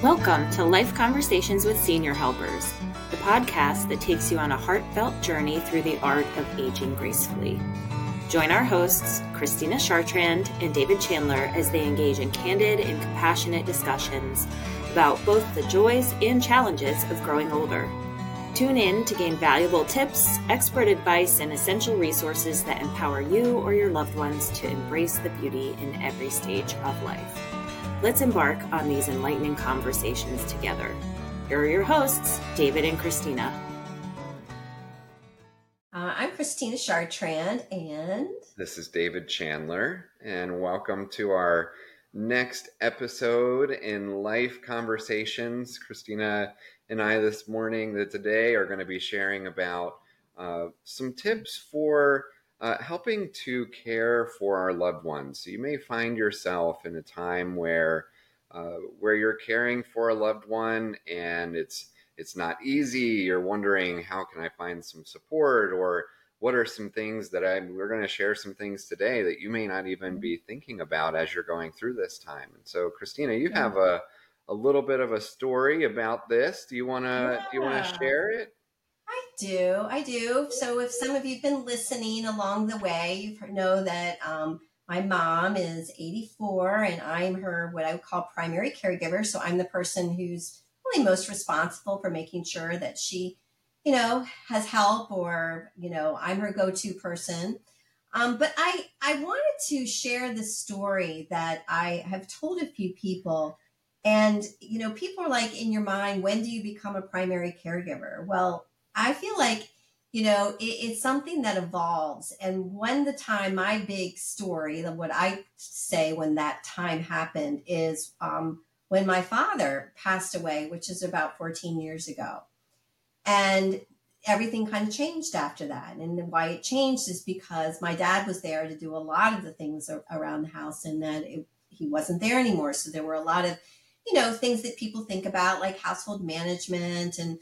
Welcome to Life Conversations with Senior Helpers, the podcast that takes you on a heartfelt journey through the art of aging gracefully. Join our hosts, Christina Chartrand and David Chandler, as they engage in candid and compassionate discussions about both the joys and challenges of growing older. Tune in to gain valuable tips, expert advice, and essential resources that empower you or your loved ones to embrace the beauty in every stage of life. Let's embark on these enlightening conversations together. Here are your hosts, David and Christina. Uh, I'm Christina Chartrand, and this is David Chandler, and welcome to our next episode in Life Conversations. Christina and I this morning, that today, are going to be sharing about uh, some tips for uh, helping to care for our loved ones. So you may find yourself in a time where uh, where you're caring for a loved one and it's it's not easy. You're wondering how can I find some support or what are some things that I we're going to share some things today that you may not even be thinking about as you're going through this time. And so Christina, you have a a little bit of a story about this. Do you want to yeah. do you want to share it? Do. I do. So if some of you've been listening along the way, you know that um, my mom is 84 and I'm her, what I would call primary caregiver. So I'm the person who's really most responsible for making sure that she, you know, has help or, you know, I'm her go to person. Um, but I, I wanted to share the story that I have told a few people. And, you know, people are like, in your mind, when do you become a primary caregiver? Well, I feel like, you know, it, it's something that evolves. And when the time, my big story, what I say when that time happened is um, when my father passed away, which is about 14 years ago. And everything kind of changed after that. And why it changed is because my dad was there to do a lot of the things around the house and then it, he wasn't there anymore. So there were a lot of, you know, things that people think about like household management and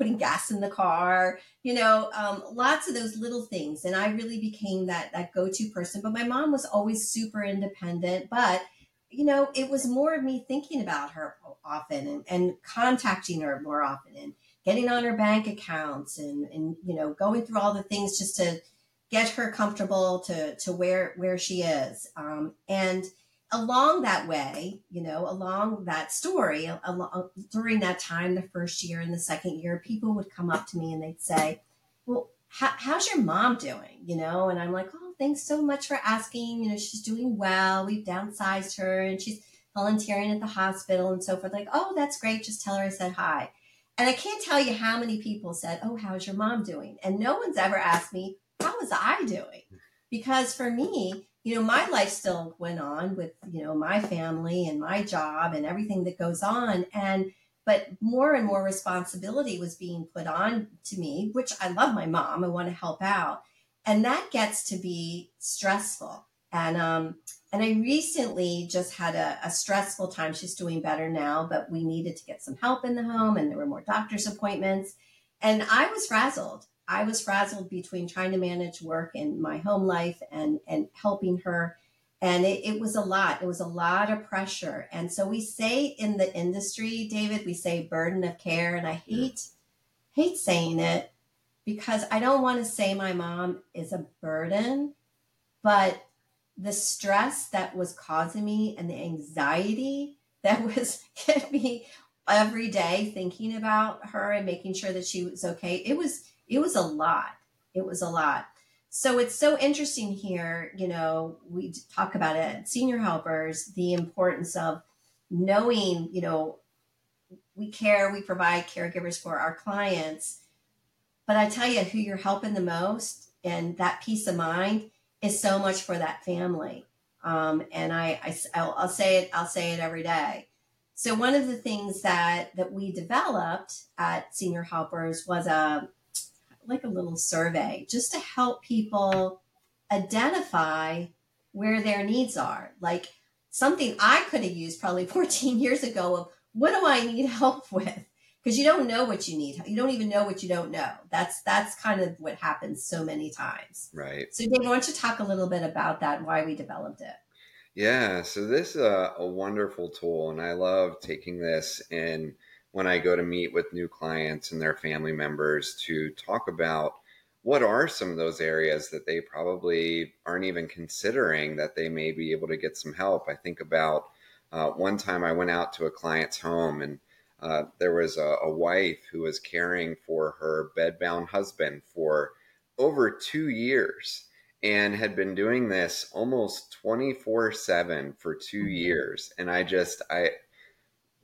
putting gas in the car, you know, um, lots of those little things. And I really became that that go-to person. But my mom was always super independent. But you know, it was more of me thinking about her often and, and contacting her more often and getting on her bank accounts and and you know going through all the things just to get her comfortable to to where where she is. Um, and along that way, you know, along that story, along, during that time, the first year and the second year, people would come up to me and they'd say, Well, how, how's your mom doing? You know, and I'm like, Oh, thanks so much for asking. You know, she's doing well. We've downsized her and she's volunteering at the hospital and so forth. Like, Oh, that's great. Just tell her I said hi. And I can't tell you how many people said, Oh, how's your mom doing? And no one's ever asked me, How was I doing? Because for me, you know, my life still went on with, you know, my family and my job and everything that goes on. And, but more and more responsibility was being put on to me, which I love my mom. I want to help out. And that gets to be stressful. And, um, and I recently just had a, a stressful time. She's doing better now, but we needed to get some help in the home and there were more doctor's appointments. And I was frazzled. I was frazzled between trying to manage work and my home life and, and helping her. And it, it was a lot. It was a lot of pressure. And so we say in the industry, David, we say burden of care. And I hate, hate saying it because I don't want to say my mom is a burden, but the stress that was causing me and the anxiety that was getting me every day thinking about her and making sure that she was okay. It was it was a lot. It was a lot. So it's so interesting here, you know, we talk about it, senior helpers, the importance of knowing, you know, we care, we provide caregivers for our clients. But I tell you, who you're helping the most and that peace of mind is so much for that family. Um, and I, I I'll, I'll say it, I'll say it every day. So one of the things that that we developed at Senior Helpers was a like a little survey just to help people identify where their needs are. Like something I could have used probably 14 years ago of what do I need help with? Because you don't know what you need. You don't even know what you don't know. That's that's kind of what happens so many times. Right. So Dave, why don't you talk a little bit about that, why we developed it? Yeah, so this is a, a wonderful tool, and I love taking this in when I go to meet with new clients and their family members to talk about what are some of those areas that they probably aren't even considering that they may be able to get some help. I think about uh, one time I went out to a client's home and uh, there was a, a, wife who was caring for her bedbound husband for over two years and had been doing this almost 24 7 for two mm-hmm. years. And I just, I,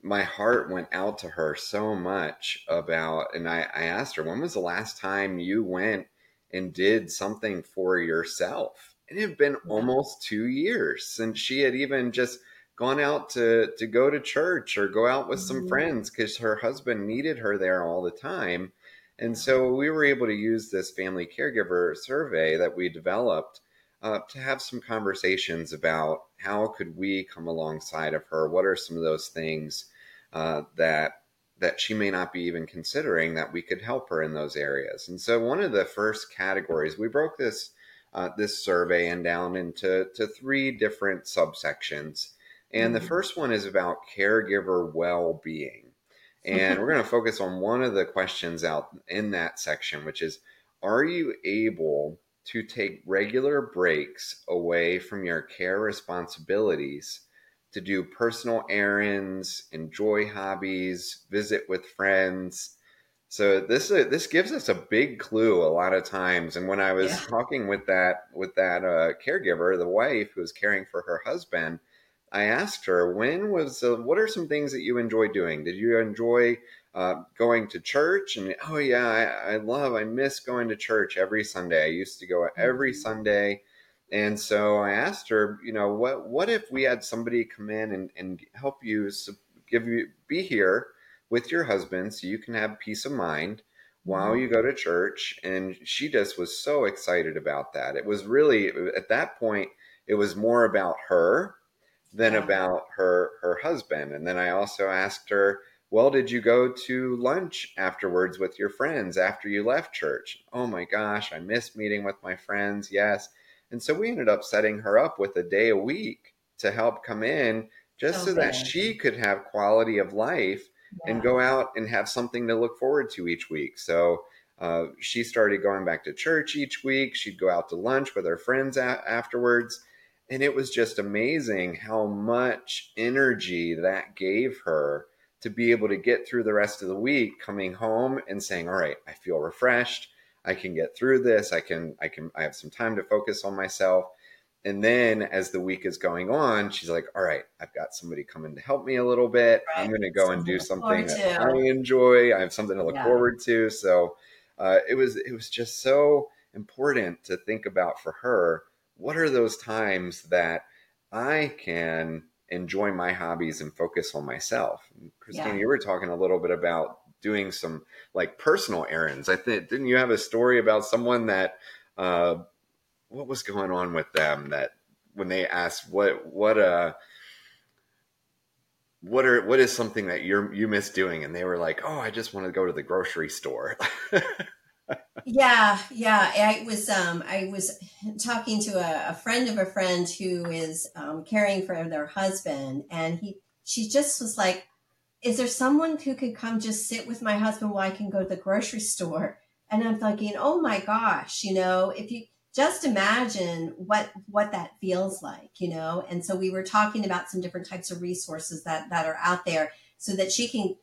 my heart went out to her so much about, and I, I asked her, when was the last time you went and did something for yourself? And it had been almost two years since she had even just gone out to to go to church or go out with some mm-hmm. friends because her husband needed her there all the time and so we were able to use this family caregiver survey that we developed uh, to have some conversations about how could we come alongside of her what are some of those things uh, that that she may not be even considering that we could help her in those areas and so one of the first categories we broke this uh, this survey and down into to three different subsections and the mm-hmm. first one is about caregiver well being. And we're going to focus on one of the questions out in that section, which is Are you able to take regular breaks away from your care responsibilities to do personal errands, enjoy hobbies, visit with friends? So this uh, this gives us a big clue a lot of times. And when I was yeah. talking with that with that uh, caregiver, the wife who was caring for her husband, I asked her, when was, uh, what are some things that you enjoy doing? Did you enjoy uh, going to church? And oh, yeah, I, I, love, I miss going to church every Sunday. I used to go every mm-hmm. Sunday. And so I asked her, you know, what, what if we had somebody come in and, and help you, give you, be here with your husband so you can have peace of mind while mm-hmm. you go to church? And she just was so excited about that. It was really, at that point, it was more about her than about her her husband. And then I also asked her, "Well, did you go to lunch afterwards with your friends after you left church?" Oh my gosh, I missed meeting with my friends. Yes. And so we ended up setting her up with a day a week to help come in just so, so that she could have quality of life yeah. and go out and have something to look forward to each week. So uh, she started going back to church each week. She'd go out to lunch with her friends a- afterwards. And it was just amazing how much energy that gave her to be able to get through the rest of the week coming home and saying, "All right, I feel refreshed. I can get through this. I can I can I have some time to focus on myself." And then as the week is going on, she's like, "All right, I've got somebody coming to help me a little bit. Right. I'm going to go and do something that I enjoy. I have something to look yeah. forward to." So uh, it was it was just so important to think about for her what are those times that I can enjoy my hobbies and focus on myself? Christine, yeah. you were talking a little bit about doing some like personal errands. I think didn't you have a story about someone that uh, what was going on with them that when they asked what what uh what are what is something that you're you miss doing and they were like oh i just want to go to the grocery store yeah, yeah. I was um, I was talking to a, a friend of a friend who is um, caring for their husband, and he she just was like, "Is there someone who could come just sit with my husband while I can go to the grocery store?" And I'm thinking, "Oh my gosh, you know, if you just imagine what what that feels like, you know." And so we were talking about some different types of resources that that are out there so that she can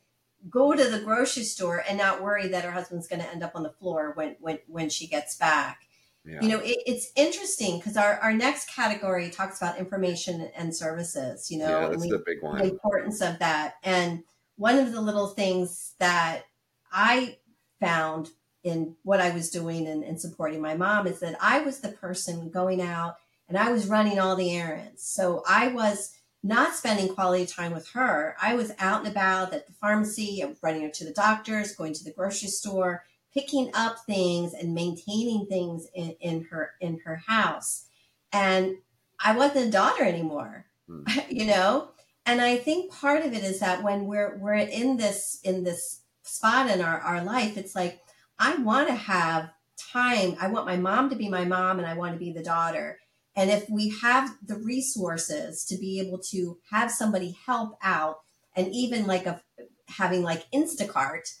go to the grocery store and not worry that her husband's going to end up on the floor when when when she gets back. Yeah. You know, it, it's interesting because our, our next category talks about information and services. You know, yeah, that's the big one. The importance of that, and one of the little things that I found in what I was doing and, and supporting my mom is that I was the person going out and I was running all the errands. So I was not spending quality time with her. I was out and about at the pharmacy, running her to the doctors, going to the grocery store, picking up things and maintaining things in, in her in her house. And I wasn't a daughter anymore, hmm. you know? And I think part of it is that when we're we're in this in this spot in our, our life, it's like I want to have time. I want my mom to be my mom and I want to be the daughter And if we have the resources to be able to have somebody help out, and even like a having like Instacart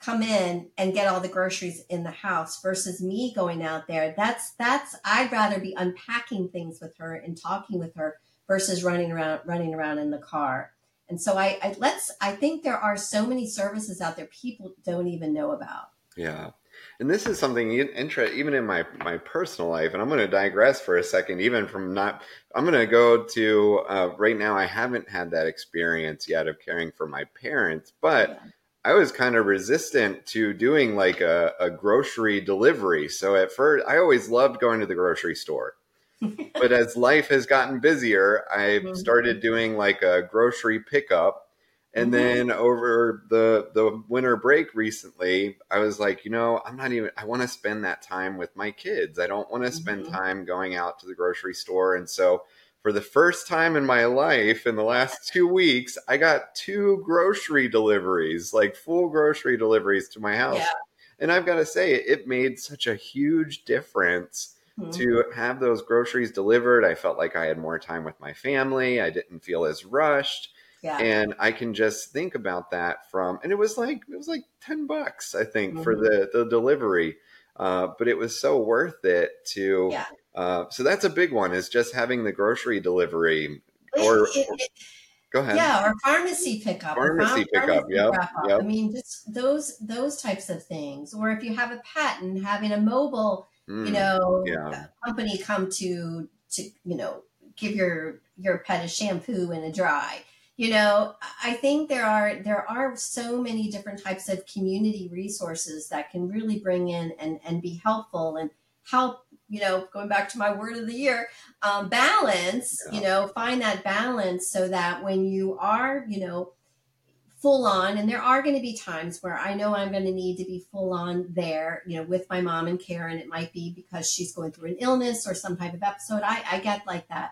come in and get all the groceries in the house versus me going out there, that's that's I'd rather be unpacking things with her and talking with her versus running around running around in the car. And so I, I let's I think there are so many services out there people don't even know about. Yeah. And this is something interesting, even in my, my personal life. And I'm going to digress for a second, even from not, I'm going to go to, uh, right now, I haven't had that experience yet of caring for my parents, but yeah. I was kind of resistant to doing like a, a grocery delivery. So at first, I always loved going to the grocery store. but as life has gotten busier, I've mm-hmm. started doing like a grocery pickup and mm-hmm. then over the the winter break recently, I was like, you know, I'm not even I want to spend that time with my kids. I don't want to spend mm-hmm. time going out to the grocery store. And so for the first time in my life in the last 2 weeks, I got two grocery deliveries, like full grocery deliveries to my house. Yeah. And I've got to say it made such a huge difference mm-hmm. to have those groceries delivered. I felt like I had more time with my family. I didn't feel as rushed yeah. And I can just think about that from, and it was like, it was like 10 bucks, I think, mm-hmm. for the, the delivery. Uh, but it was so worth it to, yeah. uh, so that's a big one is just having the grocery delivery or, it, it, or go ahead. Yeah. Or pharmacy pickup. Pharmacy pickup. Yeah. Yep. I mean, just those, those types of things. Or if you have a pet and having a mobile, mm, you know, yeah. company come to, to, you know, give your, your pet a shampoo and a dry you know i think there are there are so many different types of community resources that can really bring in and and be helpful and help you know going back to my word of the year um, balance yeah. you know find that balance so that when you are you know full on and there are going to be times where i know i'm going to need to be full on there you know with my mom and care and it might be because she's going through an illness or some type of episode. I, I get like that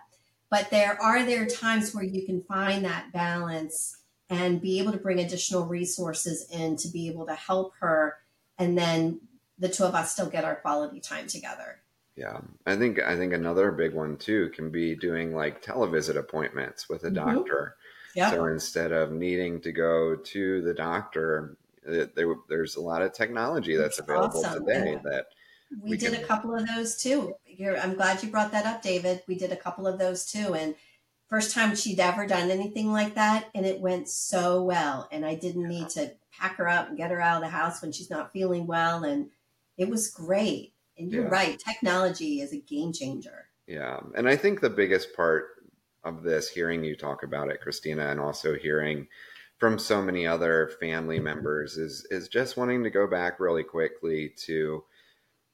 but there are there times where you can find that balance and be able to bring additional resources in to be able to help her and then the two of us still get our quality time together yeah i think i think another big one too can be doing like televisit appointments with a mm-hmm. doctor yeah. so instead of needing to go to the doctor there, there's a lot of technology that's, that's available awesome. today yeah. that we, we did can... a couple of those too. You're, I'm glad you brought that up, David. We did a couple of those too, and first time she'd ever done anything like that, and it went so well. And I didn't need to pack her up and get her out of the house when she's not feeling well, and it was great. And you're yeah. right, technology is a game changer. Yeah, and I think the biggest part of this, hearing you talk about it, Christina, and also hearing from so many other family members, is is just wanting to go back really quickly to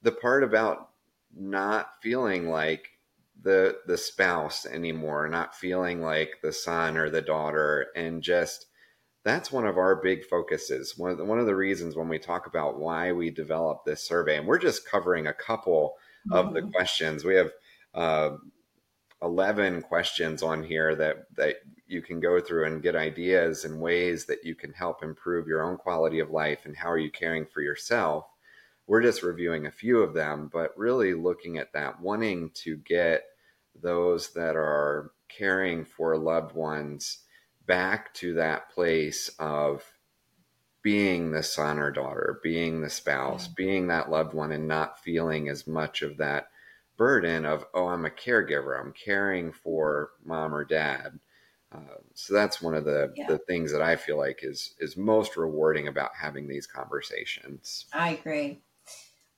the part about not feeling like the the spouse anymore, not feeling like the son or the daughter, and just that's one of our big focuses. One of the, one of the reasons when we talk about why we developed this survey, and we're just covering a couple mm-hmm. of the mm-hmm. questions. We have uh, eleven questions on here that that you can go through and get ideas and ways that you can help improve your own quality of life and how are you caring for yourself we're just reviewing a few of them, but really looking at that, wanting to get those that are caring for loved ones back to that place of being the son or daughter, being the spouse, being that loved one, and not feeling as much of that burden of, oh, I'm a caregiver, I'm caring for mom or dad. Uh, so that's one of the, yeah. the things that I feel like is is most rewarding about having these conversations. I agree.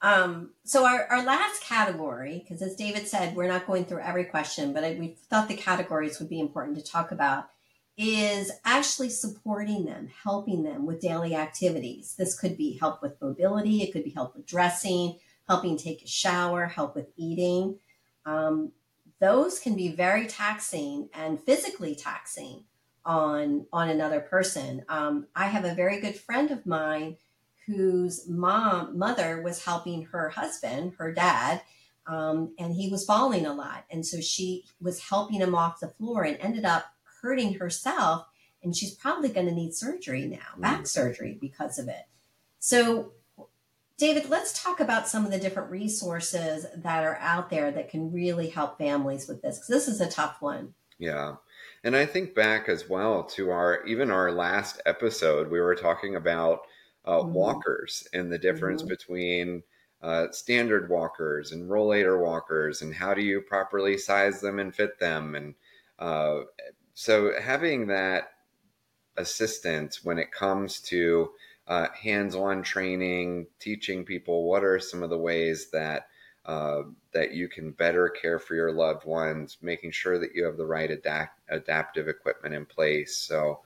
Um, so our, our last category, because as David said, we're not going through every question, but I, we thought the categories would be important to talk about, is actually supporting them, helping them with daily activities. This could be help with mobility, it could be help with dressing, helping take a shower, help with eating. Um, those can be very taxing and physically taxing on on another person. Um, I have a very good friend of mine whose mom mother was helping her husband, her dad, um, and he was falling a lot, and so she was helping him off the floor and ended up hurting herself, and she's probably going to need surgery now, back mm. surgery because of it. So David, let's talk about some of the different resources that are out there that can really help families with this, because this is a tough one. Yeah. And I think back as well to our even our last episode, we were talking about uh, mm-hmm. walkers and the difference mm-hmm. between uh, standard walkers and rollator walkers and how do you properly size them and fit them. And uh, so having that assistance when it comes to uh, hands-on training, teaching people what are some of the ways that uh, that you can better care for your loved ones, making sure that you have the right adapt- adaptive equipment in place. So,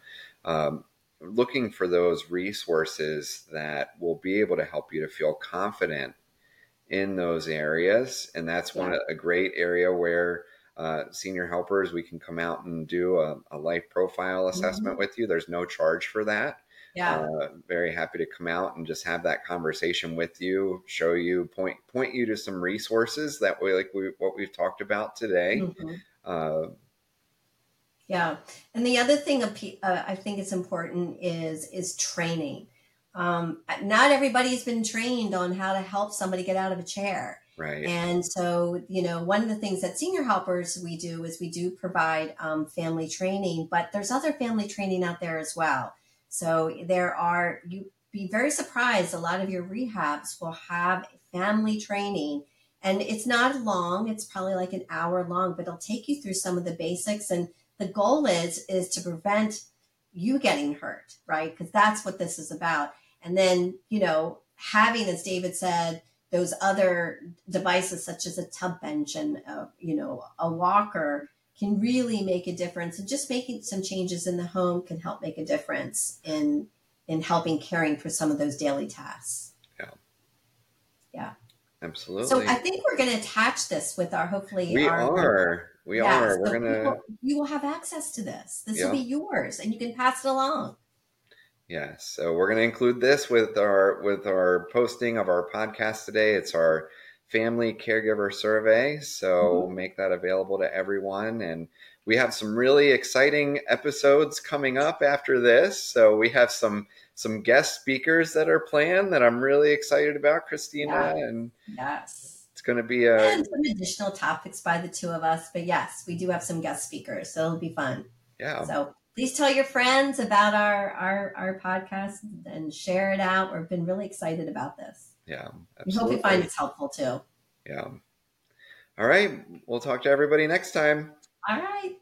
um, looking for those resources that will be able to help you to feel confident in those areas, and that's one a great area where uh, senior helpers we can come out and do a, a life profile assessment mm-hmm. with you. There's no charge for that. Yeah. Uh, very happy to come out and just have that conversation with you, show you, point point you to some resources that way, like we what we've talked about today. Mm-hmm. Uh, yeah, and the other thing uh, I think is important is is training. Um, not everybody's been trained on how to help somebody get out of a chair. Right. And so, you know, one of the things that senior helpers we do is we do provide um, family training, but there's other family training out there as well. So there are, you be very surprised, a lot of your rehabs will have family training. And it's not long, it's probably like an hour long, but it'll take you through some of the basics. And the goal is, is to prevent you getting hurt, right? Because that's what this is about. And then, you know, having, as David said, those other devices such as a tub bench and, uh, you know, a walker can really make a difference. And just making some changes in the home can help make a difference in in helping caring for some of those daily tasks. Yeah. Yeah. Absolutely. So i think we're going to attach this with our hopefully we our, are we yeah, are we're going to you will have access to this this yeah. will be yours and you can pass it along Yes, so we're going to include this with our with our posting of our podcast today it's our family caregiver survey. So mm-hmm. make that available to everyone. And we have some really exciting episodes coming up after this. So we have some some guest speakers that are planned that I'm really excited about, Christina. Yeah. And yes. It's going to be a and some additional topics by the two of us, but yes, we do have some guest speakers, so it'll be fun. Yeah. So please tell your friends about our our our podcast and share it out. We've been really excited about this. Yeah. Absolutely. We hope you find it's helpful too. Yeah. All right. We'll talk to everybody next time. All right.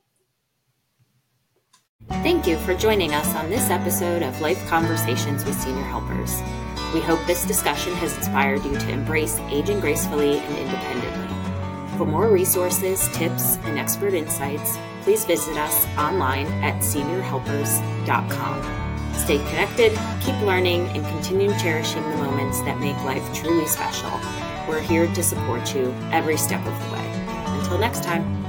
Thank you for joining us on this episode of Life Conversations with Senior Helpers. We hope this discussion has inspired you to embrace aging gracefully and independently. For more resources, tips, and expert insights, please visit us online at seniorhelpers.com. Stay connected, keep learning, and continue cherishing the moments that make life truly special. We're here to support you every step of the way. Until next time.